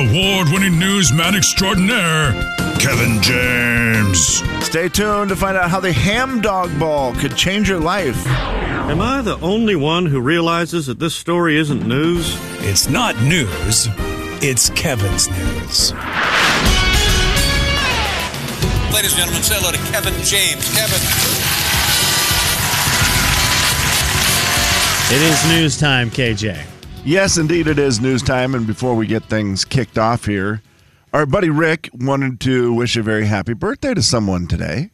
award winning newsman extraordinaire, Kevin James. Stay tuned to find out how the ham dog ball could change your life. Am I the only one who realizes that this story isn't news? It's not news, it's Kevin's news. Ladies and gentlemen, say hello to Kevin James. Kevin. It is news time, KJ. Yes, indeed, it is news time. And before we get things kicked off here, our buddy Rick wanted to wish a very happy birthday to someone today.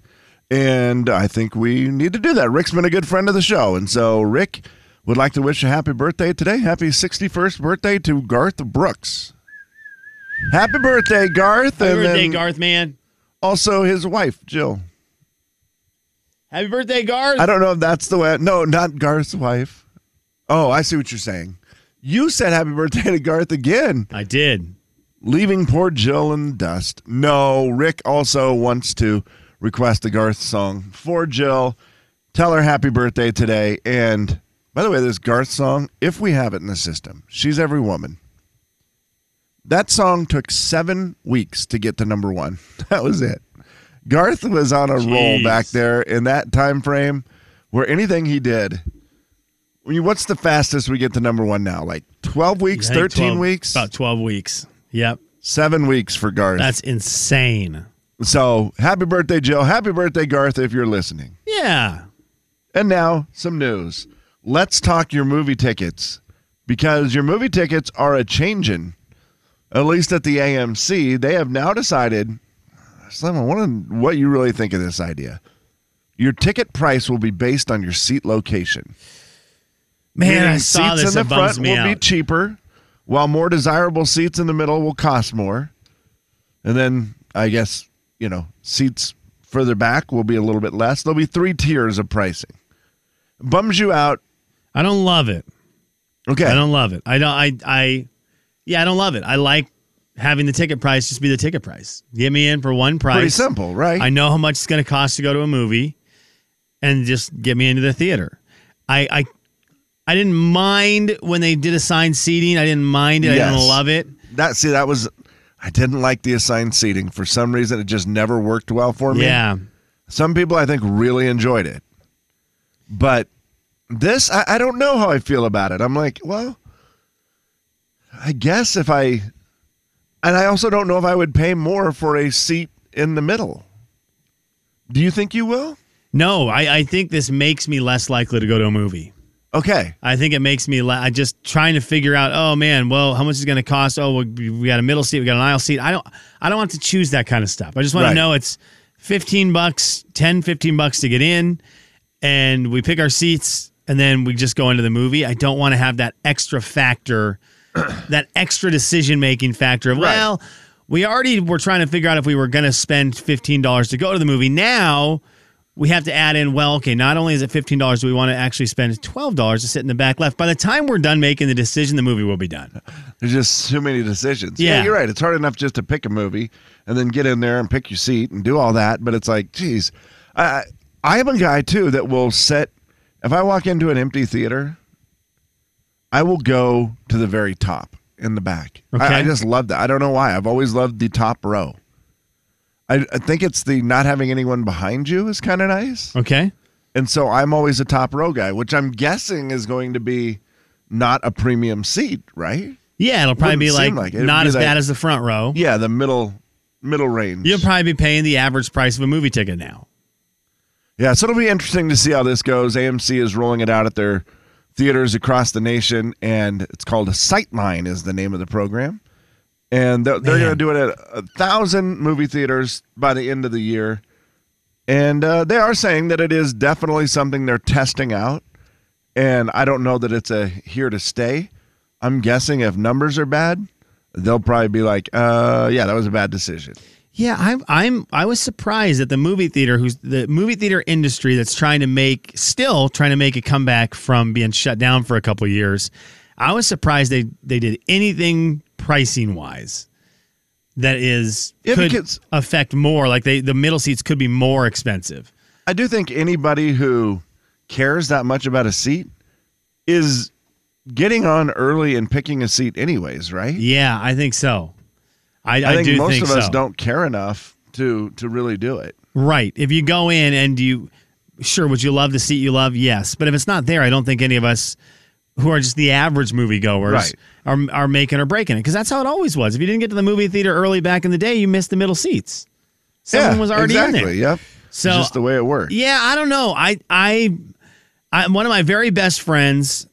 And I think we need to do that. Rick's been a good friend of the show. And so, Rick would like to wish a happy birthday today. Happy 61st birthday to Garth Brooks. Happy birthday, Garth. Happy birthday, Garth, man. Also, his wife, Jill. Happy birthday, Garth. I don't know if that's the way. No, not Garth's wife. Oh, I see what you're saying. You said happy birthday to Garth again, I did. leaving poor Jill in the dust. No, Rick also wants to request a Garth song for Jill. Tell her happy birthday today. And by the way, this Garth song, if we have it in the system, She's Every Woman. That song took seven weeks to get to number one. That was it. Garth was on a roll back there in that time frame where anything he did. What's the fastest we get to number one now? Like 12 weeks, 13 12 weeks? About 12 weeks. Yep. Seven weeks for Garth. That's insane. so happy birthday, Jill. Happy birthday, Garth, if you're listening. Yeah. And now, some news. Let's talk your movie tickets because your movie tickets are a changing. At least at the AMC, they have now decided. Slim, I wonder what you really think of this idea. Your ticket price will be based on your seat location. Man, Meaning I saw seats this. in It the bums front me will out. be cheaper, while more desirable seats in the middle will cost more. And then I guess, you know, seats further back will be a little bit less. There'll be three tiers of pricing. Bums you out. I don't love it. Okay. I don't love it. I don't. I. I. Yeah, I don't love it. I like having the ticket price just be the ticket price. Get me in for one price. Pretty simple, right? I know how much it's going to cost to go to a movie, and just get me into the theater. I. I. I didn't mind when they did assigned seating. I didn't mind it. I didn't love it. That see, that was I didn't like the assigned seating. For some reason it just never worked well for me. Yeah. Some people I think really enjoyed it. But this I, I don't know how I feel about it. I'm like, well, I guess if I and I also don't know if I would pay more for a seat in the middle. Do you think you will? No, I, I think this makes me less likely to go to a movie. Okay. I think it makes me. La- I just trying to figure out. Oh man, well, how much is going to cost? Oh, we, we got a middle seat, we got an aisle seat. I don't. I don't want to choose that kind of stuff. I just want Right. to know it's fifteen bucks, 10, 15 bucks to get in, and we pick our seats, and then we just go into the movie. I don't want to have that extra factor, that extra decision making factor of Right. well, we already were trying to figure out if we were going to spend fifteen dollars to go to the movie. Now we have to add in, well, okay, not only is it $15, do we want to actually spend $12 to sit in the back left? By the time we're done making the decision, the movie will be done. There's just too many decisions. Yeah. you're right. It's hard enough just to pick a movie and then get in there and pick your seat and do all that. But it's like, geez, I I am a guy too that will sit. If I walk into an empty theater, I will go to the very top in the back. I, I just love that. I don't know why. I've always loved the top row. I, I think it's the not having anyone behind you is kind of nice. Okay. And so I'm always a top row guy, which I'm guessing is going to be not a premium seat, right? Yeah, it'll probably be Wouldn't like, seem like it. It'd not be as like- bad as the front row. Yeah, the middle middle range. You'll probably be paying the average price of a movie ticket now. Yeah, so it'll be interesting to see how this goes. AMC is rolling it out at their theaters across the nation, and it's called Sightline is the name of the program. And they're, they're going to do it at a thousand movie theaters by the end of the year. And uh, they are saying that it is definitely something they're testing out. And I don't know that it's a here to stay. I'm guessing if numbers are bad, they'll probably be like, uh, yeah, that was a bad decision. Yeah, I'm I'm I was surprised that the movie theater who's the movie theater industry that's trying to make still trying to make a comeback from being shut down for a couple years. I was surprised they they did anything pricing wise that is Yeah, could because- affect more like they the middle seats could be more expensive. I do think anybody who cares that much about a seat is getting on early and picking a seat anyways, right? Yeah, I think so. I, I, think do most think of us don't care enough to to really do it. Right. If you go in and you, sure, would you love the seat you love? Yes. But if it's not there, I don't think any of us who are just the average moviegoers Right. are, are making or breaking it. Because that's how it always was. If you didn't get to the movie theater early back in the day, you missed the middle seats. Someone yeah, was already exactly. in there. Yep. So- just the way it works. Yeah, I don't know. I, I, I, one of my very best friends,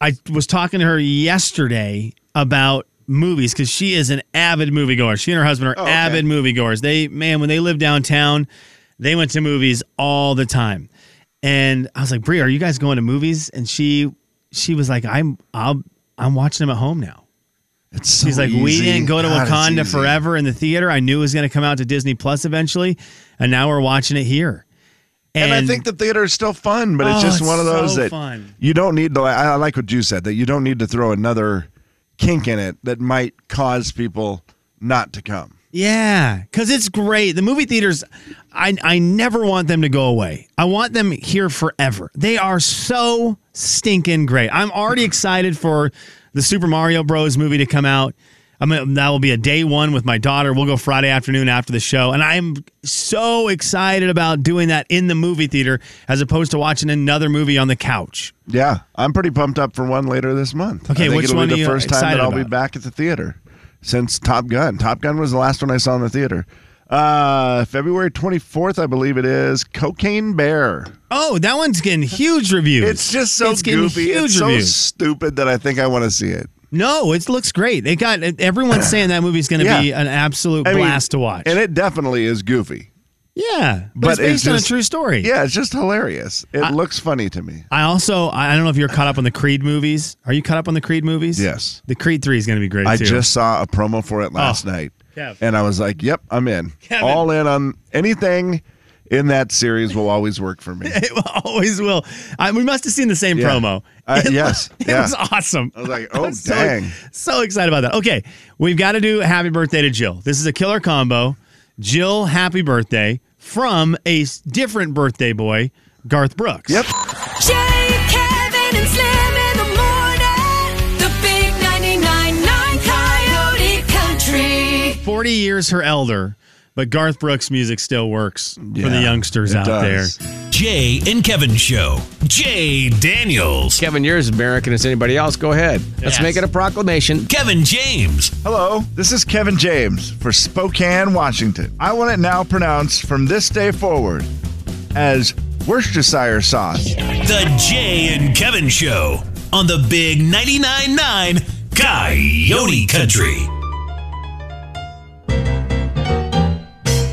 I was talking to her yesterday about movies because she is an avid moviegoer. She and her husband are Oh, okay. avid moviegoers. They, man, when they live downtown, they went to movies all the time. And I was like, Brie, are you guys going to movies? And she, she was like, I'm, I'll, I'm watching them at home now. It's so She's like, we didn't go to God, Wakanda forever in the theater. I knew it was going to come out to Disney Plus eventually, and now we're watching it here. And, I think the theater is still fun, but it's Oh, just it's one of those so that fun. you don't need to. I I like what you said that you don't need to throw another kink in it that might cause people not to come. Yeah, because it's great. The movie theaters, I I never want them to go away. I want them here forever. They are so stinking great. I'm already excited for the Super Mario Bros. movie to come out. I mean, that will be a day one with my daughter. We'll go Friday afternoon after the show, and I'm so excited about doing that in the movie theater as opposed to watching another movie on the couch. Yeah, I'm pretty pumped up for one later this month. Okay, I think which it'll one be the first time that I'll be back at the theater since Top Gun. Top Gun was the last one I saw in the theater. Uh, February 24th, I believe it is. Cocaine Bear. Oh, that one's getting huge reviews. It's just so It's goofy. It's so stupid that I think I want to see it. No, it looks great. They got everyone's saying that movie's going to Yeah. be an absolute I mean, blast to watch. And it definitely is goofy. Yeah, but, But it's based it's on a true story. Yeah, it's just hilarious. It looks funny to me. I also I don't know if you're caught up on the Creed movies. Are you caught up on the Creed movies? Yes. The Creed Three is going to be great I too. just saw a promo for it last Oh, night. Kev. And I was like, yep, I'm in. Kevin. All in on anything in that series will always work for me. it always will. I, we must have seen the same Yeah. promo. Uh, It yes, It yeah. was awesome. I was like, oh, so- dang. So, excited about that. Okay, we've got to do happy birthday to Jill. This is a killer combo. Jill, happy birthday from a different birthday boy, Garth Brooks. Yep. Jay, Kevin, and Slim in the morning. The big 99.9 Coyote Country. 40 years her elder, but Garth Brooks music still works for the youngsters out does. there. Jay and Kevin Show. Jay Daniels. Kevin, you're as American as anybody else. Go ahead. Let's Yes. make it a proclamation. Kevin James. Hello, this is Kevin James for Spokane, Washington. I want it now pronounced from this day forward as Worcestershire sauce. The Jay and Kevin Show on the Big 99.9 9 Coyote Country.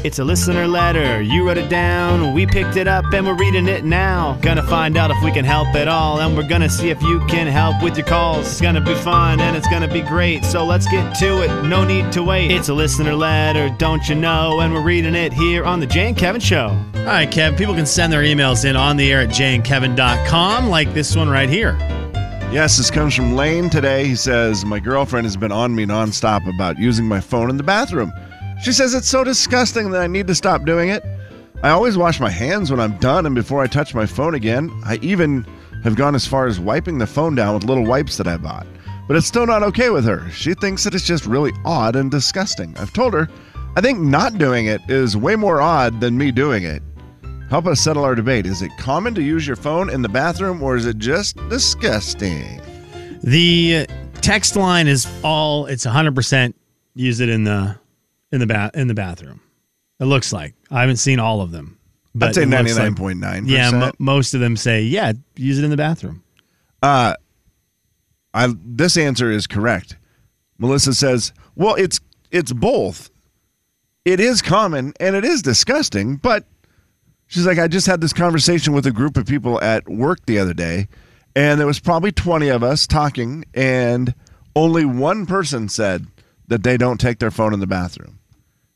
It's a listener letter. You wrote it down. We picked it up and we're reading it now. Gonna find out if we can help at all. And we're gonna see if you can help with your calls. It's gonna be fun and it's gonna be great. So let's get to it. No need to wait. It's a listener letter, don't you know? And we're reading it here on The Jay and Kevin Show. All right, Kev, people can send their emails in on the air at jayandkevin.com, like this one right here. Yes, this comes from Lane today. He says, My girlfriend has been on me nonstop about using my phone in the bathroom. She says it's so disgusting that I need to stop doing it. I always wash my hands when I'm done and before I touch my phone again. I even have gone as far as wiping the phone down with little wipes that I bought. But it's still not okay with her. She thinks that it's just really odd and disgusting. I've told her I think not doing it is way more odd than me doing it. Help us settle our debate. Is it common to use your phone in the bathroom or is it just disgusting? The text line is all it's 100% use it in the in the bath in the bathroom. It looks like. I haven't seen all of them. But I'd say it looks like- 99.9%. Yeah, mo- most of them say, yeah, use it in the bathroom. Uh, I this answer is correct. Melissa says, "Well, it's it's both. It is common and it is disgusting, but she's like, I just had this conversation with a group of people at work the other day, and there was probably 20 of us talking, and only one person said that they don't take their phone in the bathroom.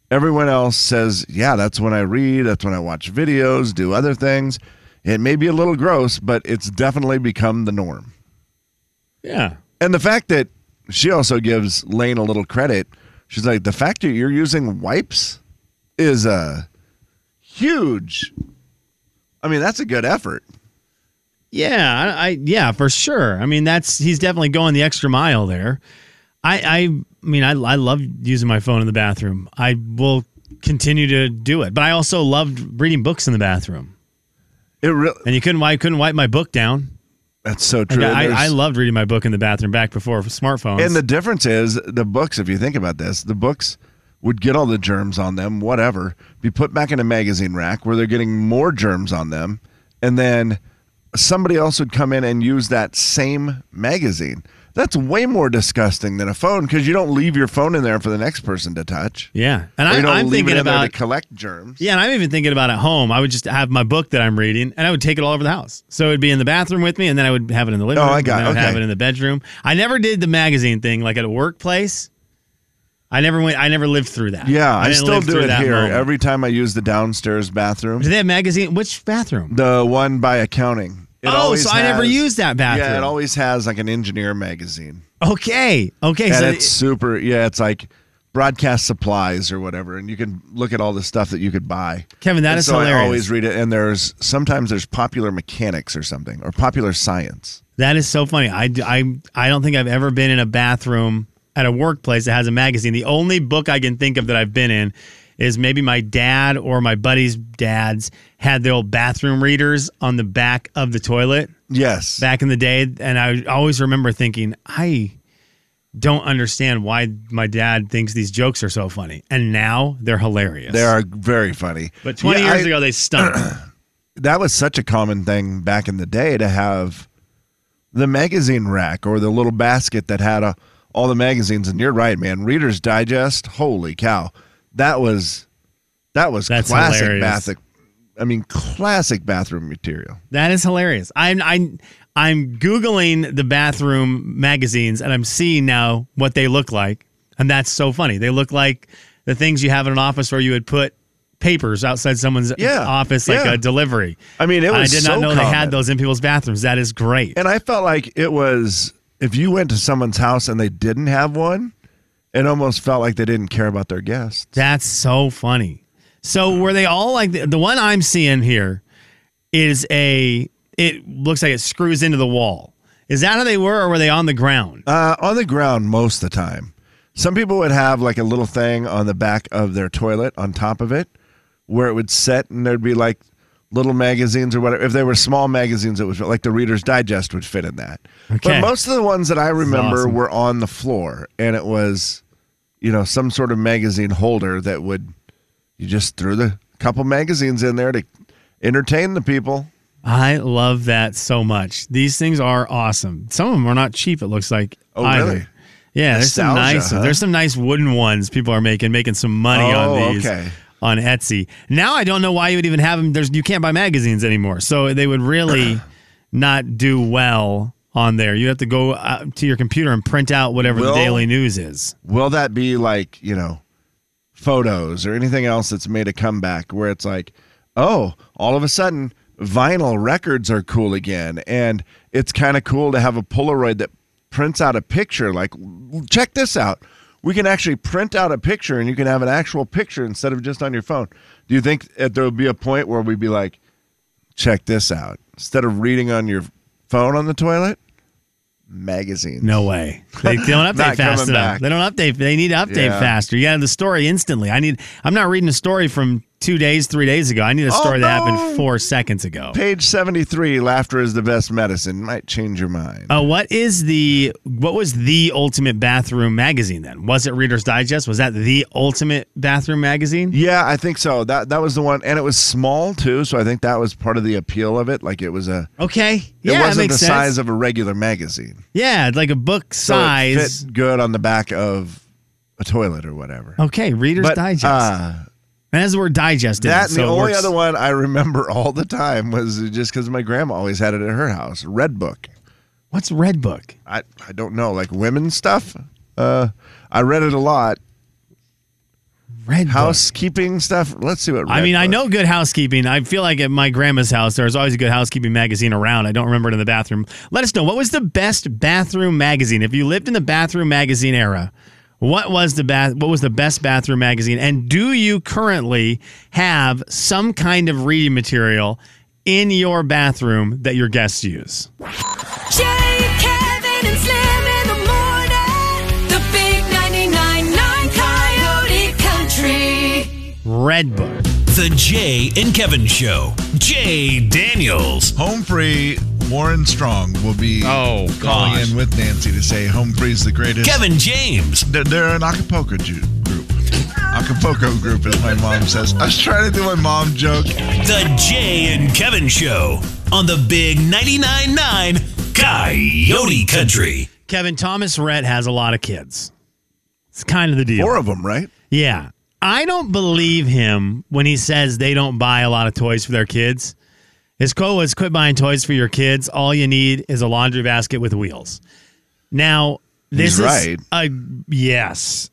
Everyone else says, Yeah, that's when I read, that's when I watch videos, do other things. It may be a little gross, but it's definitely become the norm. Yeah. And the fact that she also gives Lane a little credit, she's like, the fact that you're using wipes is a huge. I mean, that's a good effort. Yeah, I, I yeah, for sure. I mean, that's he's definitely going the extra mile there. I I mean, I I love using my phone in the bathroom. I will continue to do it, but I also loved reading books in the bathroom. It really And you couldn't I couldn't wipe my book down. that's so true. And I, I loved reading my book in the bathroom back before smartphones. And the difference is the books, if you think about this, the books would get all the germs on them, whatever, be put back in a magazine rack where they're getting more germs on them. And then somebody else would come in and use that same magazine. That's way more disgusting than a phone because you don't leave your phone in there for the next person to touch. yeah, and I, I'm thinking it in there about to collect germs. Yeah, and I'm even thinking about at home. I would just have my book that I'm reading, and I would take it all over the house. So it'd be in the bathroom with me, and then I would have it in the living Oh, room. I got- and then I would have it in the bedroom. I never did the magazine thing, like at a workplace. I never went. I never lived through that. Yeah, I, didn't still do it here. moment. Every time I use the downstairs bathroom, Do they have magazine? Which bathroom? the one by accounting. It oh, so I never used that bathroom. Yeah, it always has like an engineer magazine. okay, okay. and so it's super yeah it's like broadcast supplies or whatever and you can look at all the stuff that you could buy Kevin, that and is so i always read it and there's sometimes there's popular mechanics or something or popular science That is so funny. I, I, I don't think I've ever been in a bathroom at a workplace that has a magazine. The only book I can think of that I've been in is maybe my dad or my buddy's dads had the old bathroom readers on the back of the toilet yes back in the day. And I always remember thinking, I don't understand why my dad thinks these jokes are so funny. And now they're hilarious. they are very funny But 20 Yeah, years I- ago, they stunk. that was such a common thing back in the day to have the magazine rack or the little basket that had a, all the magazines and you're right man reader's digest holy cow that was that was That's classic hilarious. bath i mean classic bathroom material That is hilarious. I'm I'm I'm googling the bathroom magazines and I'm seeing now what they look like, and that's so funny. They look like the things you have in an office where you would put papers outside someone's Yeah, office, like yeah. a delivery. I mean, it was I did not so know they had those in people's bathrooms. That is great. And I felt like it was if you went to someone's house and they didn't have one, it almost felt like they didn't care about their guests. That's so funny. So were they all like the, the one I'm seeing here is a it looks like it screws into the wall. Is that how they were, or were they on the ground? Uh, on the ground most of the time. Some people would have like a little thing on the back of their toilet on top of it where it would set and there'd be like little magazines or whatever. If they were small magazines, it was like the Reader's Digest would fit in that. Okay. But most of the ones that I remember awesome. were on the floor and it was, you know, some sort of magazine holder that would, you just threw the couple magazines in there to entertain the people. I love that so much. These things are awesome. Some of them are not cheap. It looks like. Oh, either. really? Yeah, there's some nice. huh? There's some nice wooden ones people are making, making some money Oh, on these okay. on Etsy. Now I don't know why you would even have them. There's you can't buy magazines anymore, so they would really not do well on there. You have to go uh, to your computer and print out whatever Will- the daily news is. Will that be like, you know, photos or anything else that's made a comeback where it's like, oh, all of a sudden vinyl records are cool again. And it's kind of cool to have a Polaroid that prints out a picture. Like, check this out. We can actually print out a picture and you can have an actual picture instead of just on your phone. Do you think that there will be a point where we'd be like, check this out? Instead of reading on your phone on the toilet, magazines. No way. They, don't update fast enough. back. They don't update. They need to update Yeah. faster. You got the story instantly. I need. I'm not reading a story from two days, three days ago. I need a story that no. happened four seconds ago. Page 73, laughter is the best medicine. Might change your mind. Uh, what is the what was the ultimate bathroom magazine then? Was it Reader's Digest? Was that the ultimate bathroom magazine? Yeah, I think so. That that was the one, and it was small too. So I think that was part of the appeal of it. Like it was a, Okay, yeah, that wasn't the sense. size of a regular magazine. yeah, like a book So size. it fit good on the back of a toilet or whatever. Okay, Reader's But Digest. uh, and has the word digest in that and so the only other one I remember all the time was just because my grandma always had it at her house. Redbook. What's Redbook? I I don't know, like women's stuff. Uh, I read it a lot. Redbook. Housekeeping stuff. Let's see what. I mean, I know Good Housekeeping. I feel like at my grandma's house, there was always a Good Housekeeping magazine around. I don't remember it in the bathroom. Let us know what was the best bathroom magazine. If you lived in the bathroom magazine era, what was the bath? What was the best bathroom magazine? And do you currently have some kind of reading material in your bathroom that your guests use. Jay, Kevin, and Slim in the morning. The big 99.9 Coyote Country. Redbook. The Jay and Kevin Show. Jay Daniels. Home free. Warren Strong will be Oh, calling gosh. in with Nancy to say Home Free's the greatest. Kevin James. They're, they're an Acapulco ju- group. Acapulco group, as my mom says. I was trying to do my mom joke. The Jay and Kevin Show on the Big 99.9 9 Coyote Country. Kevin Thomas Rhett has a lot of kids. It's kind of the deal. Four of them, right? Yeah. I don't believe him when he says they don't buy a lot of toys for their kids. His quote was quit buying toys for your kids. All you need is a laundry basket with wheels. Now, this He's is right. a yes.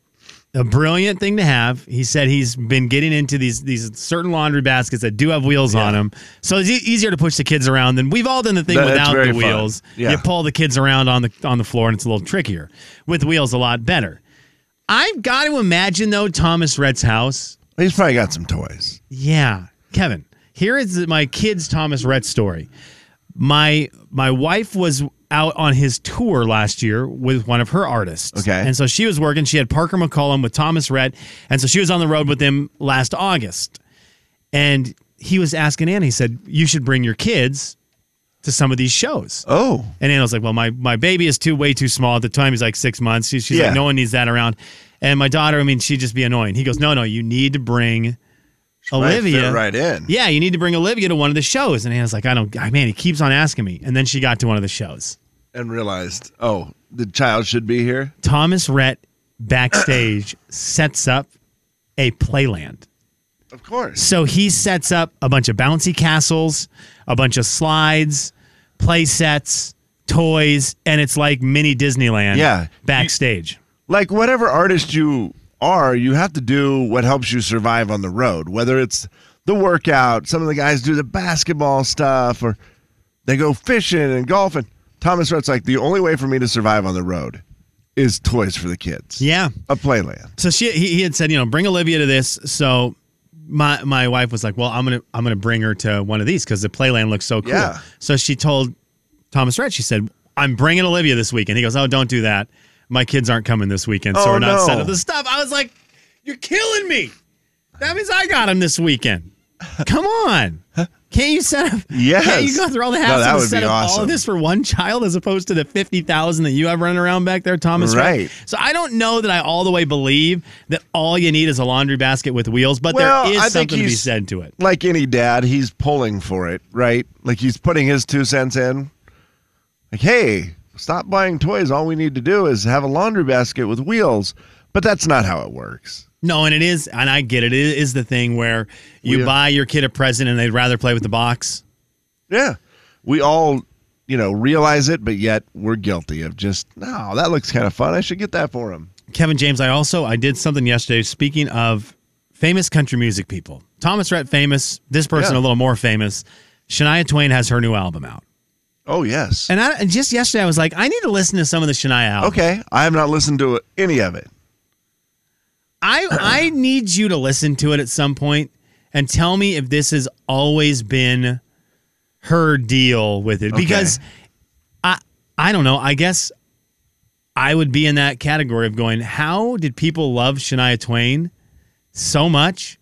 A brilliant thing to have. He said he's been getting into these these certain laundry baskets that do have wheels on them. So it's e- easier to push the kids around than we've all done the thing That- that's without very the fun. wheels. Yeah. You pull the kids around on the on the floor and it's a little trickier. With wheels a lot better. I've got to imagine though Thomas Rhett's house. He's probably got some toys. Yeah, Kevin. Here is my kid's Thomas Rhett story. My my wife was out on his tour last year with one of her artists. Okay. And so she was working. She had Parker McCollum with Thomas Rhett. And so she was on the road with him last August. And he was asking Anna, he said, You should bring your kids to some of these shows. Oh, And Anna was like, "Well, my my baby is too way too small at the time. He's like six months. She, she's Yeah. like, no one needs that around." And my daughter, I mean, she'd just be annoying. He goes, "No, no, you need to bring Olivia right in. Yeah, you need to bring Olivia to one of the shows." And Anna's like, "I don't, I- man, he keeps on asking me." And then she got to one of the shows. and realized, oh, the child should be here. Thomas Rhett backstage sets up a playland. Of course. So he sets up a bunch of bouncy castles, a bunch of slides, play sets, toys, and it's like mini Disneyland Yeah. backstage. like whatever artist you are, you have to do what helps you survive on the road. Whether it's the workout, some of the guys do the basketball stuff, or they go fishing and golfing. Thomas Rhett's like the only way for me to survive on the road is toys for the kids. yeah. a playland. So she he, he had said, you know, bring Olivia to this. So my my wife was like, well, I'm gonna I'm gonna bring her to one of these because the playland looks so cool. Yeah. So she told Thomas Rhett, she said, I'm bringing Olivia this weekend. He goes, oh, don't do that. My kids aren't coming this weekend, so Oh, we're not no. up the stuff. I was like, you're killing me. That means I got him this weekend. Come on. Can't you set up? Yes. Can't you go through all the No, hassle that to would set be up all of this for one child as opposed to the fifty thousand that you have running around back there, Thomas? Right. So I don't know that I all the way believe that all you need is a laundry basket with wheels, but Well, there is I something to be said to it. Like any dad, he's pulling for it, right? Like he's putting his two cents in. Like, hey, stop buying toys. All we need to do is have a laundry basket with wheels. But that's not how it works. No, and it is, and I get it. It is the thing where you We- buy your kid a present and they'd rather play with the box. Yeah. We all, you know, realize it, but yet we're guilty of just, no, that looks kind of fun. I should get that for him. Kevin James, I also I did something yesterday. Speaking of famous country music people, Thomas Rhett famous. This person Yeah. a little more famous. Shania Twain has her new album out, Oh, yes. and I and just yesterday I was like, I need to listen to some of the Shania album. Okay. I have not listened to any of it. I I need you to listen to it at some point and tell me if this has always been her deal with it because I I don't know. I guess I would be in that category of going, how did people love Shania Twain so much?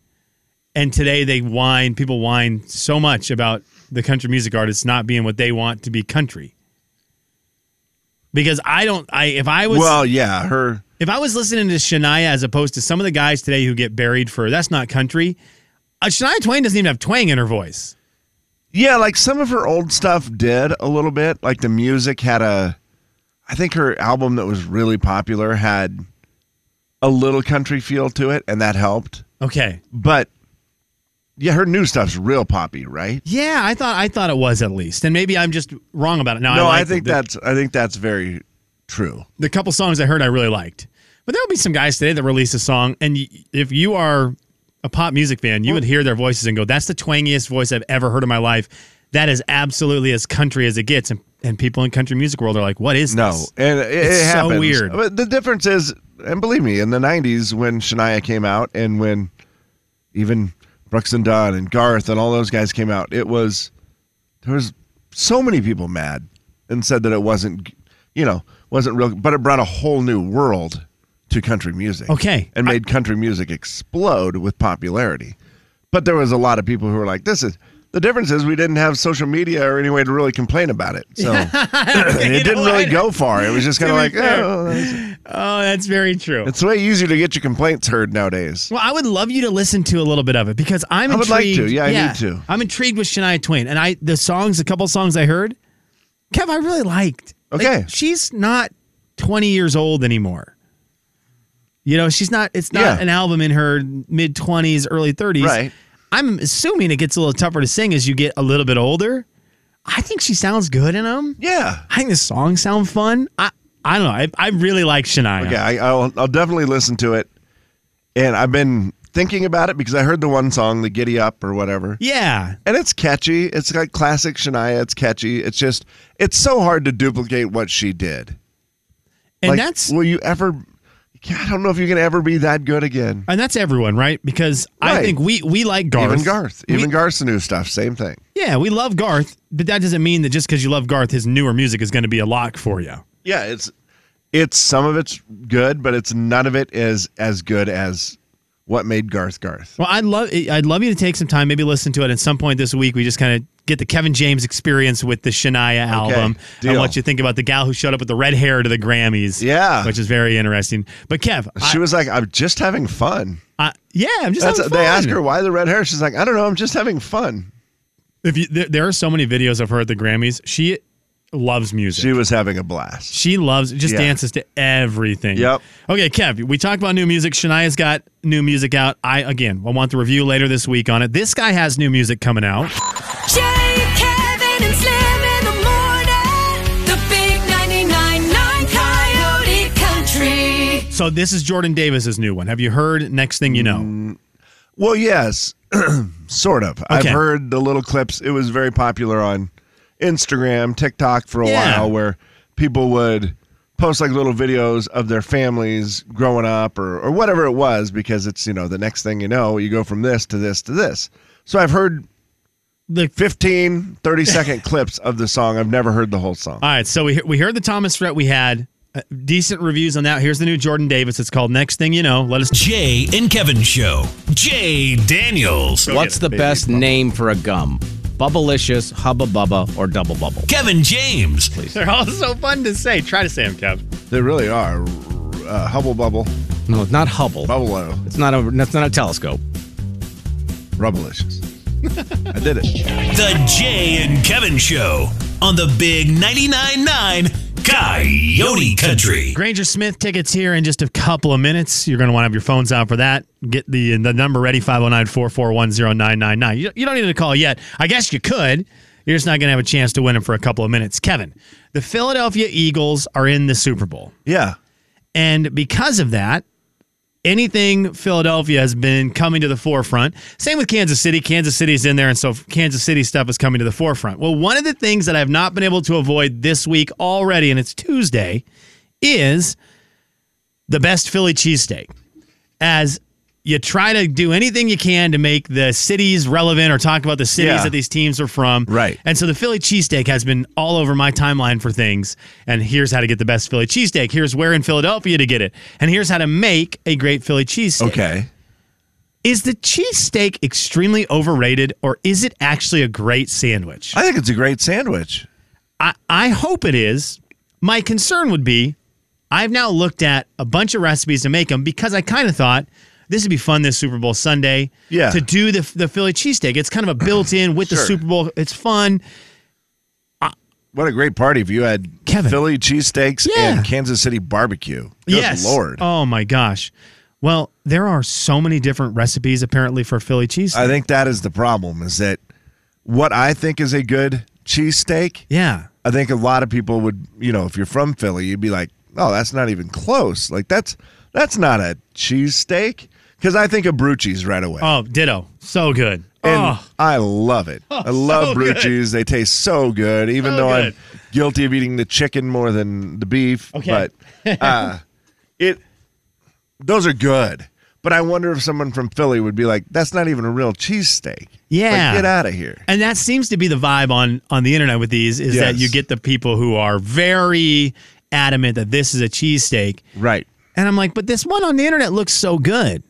And today they whine, people whine so much about the country music artists not being what they want to be country. Because I don't I if I was well, yeah, her. if I was listening to Shania as opposed to some of the guys today who get buried for that's not country, uh, Shania Twain doesn't even have twang in her voice. Yeah, like some of her old stuff did a little bit. Like the music had a. I think her album that was really popular had a little country feel to it, and that helped. Okay. But yeah, her new stuff's real poppy, right? Yeah, I thought I thought it was at least, and maybe I'm just wrong about it. No, no, I, I, think. The- that's I think that's very true. the couple songs I heard I really liked. But there'll be some guys today that release a song, and y- if you are a pop music fan, you would hear their voices and go, "That's the twangiest voice I've ever heard in my life." That is absolutely as country as it gets, and, and people in country music world are like, "What is No, this?" and it, It's it so weird. But the difference is, and believe me, in the '90s when Shania came out, and when even Brooks and Dunn and Garth and all those guys came out, it was there was so many people mad and said that it wasn't, you know, wasn't real, but it brought a whole new world to country music. Okay. and made country music explode with popularity. But there was a lot of people who were like, "This is." The difference is we didn't have social media or any way to really complain about it, so it didn't really go far. It was just kind of like, oh, that's- Oh, that's very true. it's way easier to get your complaints heard nowadays. Well, I would love you to listen to a little bit of it because I'm I would like intrigued. to. Yeah, I need to. I'm intrigued with Shania Twain, and I the songs, a couple songs I heard, Kev, I really liked. Like, Okay. she's not 20 years old anymore. You know, she's not. It's not Yeah. an album in her mid 20s, early 30s. Right. I'm assuming it gets a little tougher to sing as you get a little bit older. I think she sounds good in them. Yeah. I think the songs sound fun. I I don't know. I, I really like Shania. Okay, I, I'll I'll definitely listen to it, and I've been thinking about it because I heard the one song, the Giddy Up or whatever, Yeah. and it's catchy. It's like classic Shania. It's catchy. It's just it's so hard to duplicate what she did. And Like, that's will you ever? I don't know if you can ever be that good again. And that's everyone, right? Because I think we we like Garth. Even Garth, We- even Garth's new stuff, same thing. yeah, we love Garth, but that doesn't mean that just because you love Garth, his newer music is going to be a lock for you. Yeah, it's it's some of it's good, but it's none of it is as good as what made Garth Garth. Well, I'd love I'd love you to take some time, maybe listen to it at some point this week. We just kind of get the Kevin James experience with the Shania album and deal. what you think about the gal who showed up with the red hair to the Grammys. Yeah. which is very interesting. But Kev, She I, was like, "I'm just having fun." I- yeah, I'm just That's, they fun. ask her why the red hair. She's like, "I don't know. I'm just having fun." If you, there, there are so many videos of her at the Grammys. She loves music. She was having a blast. She loves just Yeah. dances to everything. Yep. Okay, Kev, we talked about new music. Shania's got new music out. I again, I want the review later this week on it. This guy has new music coming out. Jay, Kevin, and Slim in the morning. The big 99.9 Coyote Country. So this is Jordan Davis's new one. Have you heard Next Thing You Know? Mm, well, yes, sort of. I've heard the little clips. It was very popular on Instagram, TikTok for a Yeah. while, where people would post like little videos of their families growing up or, or whatever it was, because it's, you know, the next thing you know, you go from this to this to this. So I've heard The 15, 30 second clips of the song. I've never heard the whole song. All right, so we we heard the Thomas Rhett we had. Uh, decent reviews on that. Here's the new Jordan Davis. It's called Next Thing You Know. Let us Jay and Kevin Show. Jay Daniels. What's the best name for a gum? Bubblicious, Hubba Bubba, or Double Bubble? Kevin James. Please. They're all so fun to say. Try to say them, Kev. They really are. Uh, Hubble Bubble, No, it's not Hubble. Bubble It's not a. That's not a telescope. Rubblicious. I did it. The Jay and Kevin Show on the Big 99.9 9 Coyote Country. Granger Smith tickets here in just a couple of minutes. You're going to want to have your phones out for that. Get the the number ready 509 441 0999. You you don't need to call yet. I guess you could. You're just not going to have a chance to win them for a couple of minutes. Kevin, the Philadelphia Eagles are in the Super Bowl. Yeah. And because of that, anything Philadelphia has been coming to the forefront. Same with Kansas City. Kansas City's in there, and so Kansas City stuff is coming to the forefront. Well, one of the things that I've not been able to avoid this week already, and it's Tuesday, is the best Philly cheesesteak. As you try to do anything you can to make the cities relevant or talk about the cities Yeah. that these teams are from. Right. And so the Philly cheesesteak has been all over my timeline for things. And here's how to get the best Philly cheesesteak. Here's where in Philadelphia to get it. And here's how to make a great Philly cheesesteak. Okay. Is the cheesesteak extremely overrated or is it actually a great sandwich? I think it's a great sandwich. I, I hope it is. My concern would be I've now looked at a bunch of recipes to make them because I kind of thought this would be fun this Super Bowl Sunday Yeah. to do the, the Philly cheesesteak. It's kind of a built in with the Super Bowl. It's fun. What a great party if you had Kevin. Philly cheesesteaks Yeah. and Kansas City barbecue. Good yes. Lord. Oh my gosh. Well, there are so many different recipes apparently for Philly cheesesteak. I think that is the problem is that what I think is a good cheesesteak, yeah. I think a lot of people would, you know, if you're from Philly, you'd be like, oh, that's not even close. Like that's that's not a cheesesteak. Because I think of Bruchi's right away. Oh, ditto. So good. And oh, I love it. I love so. They taste so good, even So though good. I'm guilty of eating the chicken more than the beef. Okay. But uh, it those are good. But I wonder if someone from Philly would be like, "That's not even a real cheesesteak." Yeah. Like, get out of here. And that seems to be the vibe on on the internet with these is that you get the people who are very adamant that this is a cheesesteak. Right. And I'm like, but this one on the internet looks so good.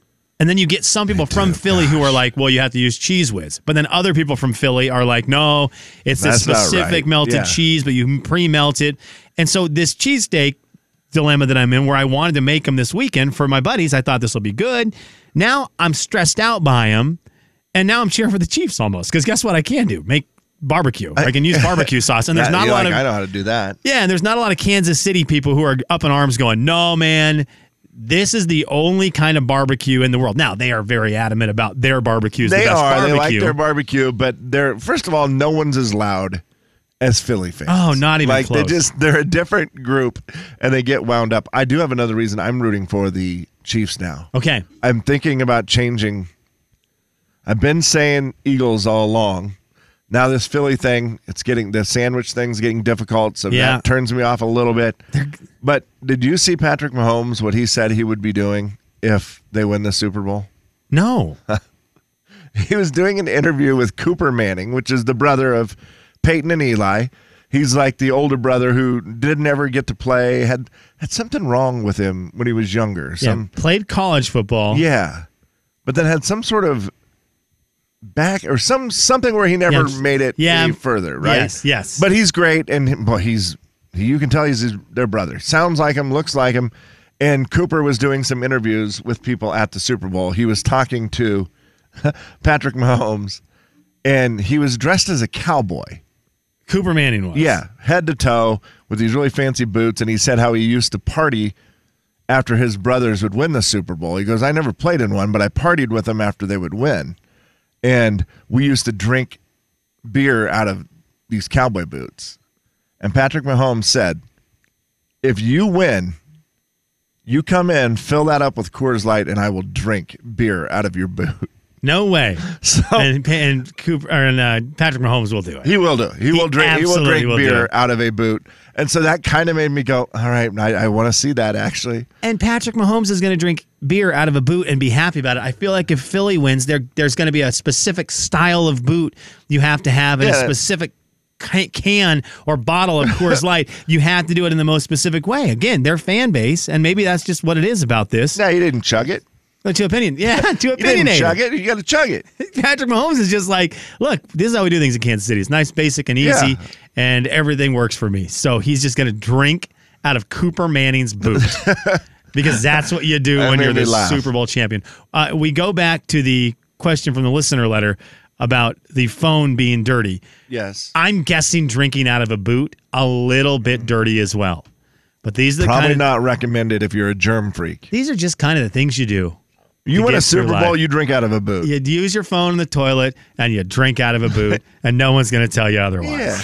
And then you get some people from Philly who are like, well, you have to use Cheez Whiz. But then other people from Philly are like, no, it's this That's not specific right. melted Yeah. cheese, but you pre melt it. And so this cheesesteak dilemma that I'm in, where I wanted to make them this weekend for my buddies, I thought this will be good. Now I'm stressed out by them. And now I'm cheering for the Chiefs almost. Because guess what I can do? Make barbecue. I, can use barbecue sauce. And there's That- not a lot like, of I know how to do that. yeah, and there's not a lot of Kansas City people who are up in arms going, no, man, this is the only kind of barbecue in the world. Now, they are very adamant about their barbecues. They the best are. Barbecue. They like their barbecue, but they're first of all, no one's as loud as Philly fans. Oh, not even like they close. just they're a different group and they get wound up. I do have another reason I'm rooting for the Chiefs now. okay. I'm thinking about changing. I've been saying Eagles all along. Now this Philly thing, it's getting the sandwich thing's getting difficult, so Yeah. that turns me off a little bit. But did you see Patrick Mahomes what he said he would be doing if they win the Super Bowl? No. He was doing an interview with Cooper Manning, which is the brother of Peyton and Eli. He's like the older brother who didn't ever get to play, had had something wrong with him when he was younger. Yeah, played college football. yeah. But then had some sort of back or some something where he never Yeah, made it yeah. any further, right? Yes, yes. But he's great and well, he's you can tell he's his, their brother. Sounds like him, looks like him. And Cooper was doing some interviews with people at the Super Bowl. He was talking to Patrick Mahomes and he was dressed as a cowboy. Cooper Manning was. Yeah, head to toe with these really fancy boots. And he said how he used to party after his brothers would win the Super Bowl. He goes, I never played in one, but I partied with them after they would win. And we used to drink beer out of these cowboy boots. And Patrick Mahomes said, if you win, you come in, fill that up with Coors Light, and I will drink beer out of your boot. No way. So And, and Cooper or, and uh, Patrick Mahomes will do it. He will do. He, He will drink. He will drink will beer out of a boot, and so that kind of made me go, "All right, I, I want to see that." Actually, And Patrick Mahomes is going to drink beer out of a boot and be happy about it. I feel like if Philly wins, there there's going to be a specific style of boot you have to have and a specific can or bottle of Coors Light. You have to do it in the most specific way. Again, their fan base, and maybe that's just what it is about this. no, he didn't chug it. Uh, To opinion, yeah, to You didn't chug it. You got to chug it. Patrick Mahomes is just like, look, this is how we do things in Kansas City. It's nice, basic, and easy, Yeah. and everything works for me. So he's just going to drink out of Cooper Manning's boot because that's what you do when you're the laugh. Super Bowl champion. Uh, we go back to the question from the listener letter about the phone being dirty. Yes. I'm guessing drinking out of a boot a little bit dirty as well. But these are the Probably kind of, not recommended if you're a germ freak. these are just kind of the things you do. You win a Super Bowl, life. you drink out of a boot. You use your phone in the toilet and you drink out of a boot, and no one's going to tell you otherwise. Yeah.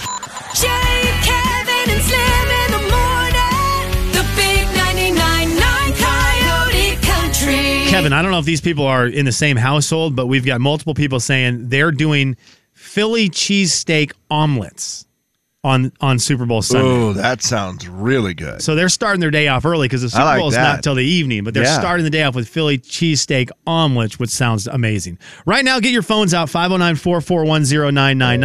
Jay, Kevin, and Slim in the morning. The big 99.9 Coyote Country. Kevin, I don't know if these people are in the same household, but we've got multiple people saying they're doing Philly cheesesteak omelets on on Super Bowl Sunday. Oh, that sounds really good. So they're starting their day off early because the Super like Bowl is not till the evening, but they're Yeah. starting the day off with Philly cheesesteak omelets, which sounds amazing. Right now, get your phones out 509 441 0999.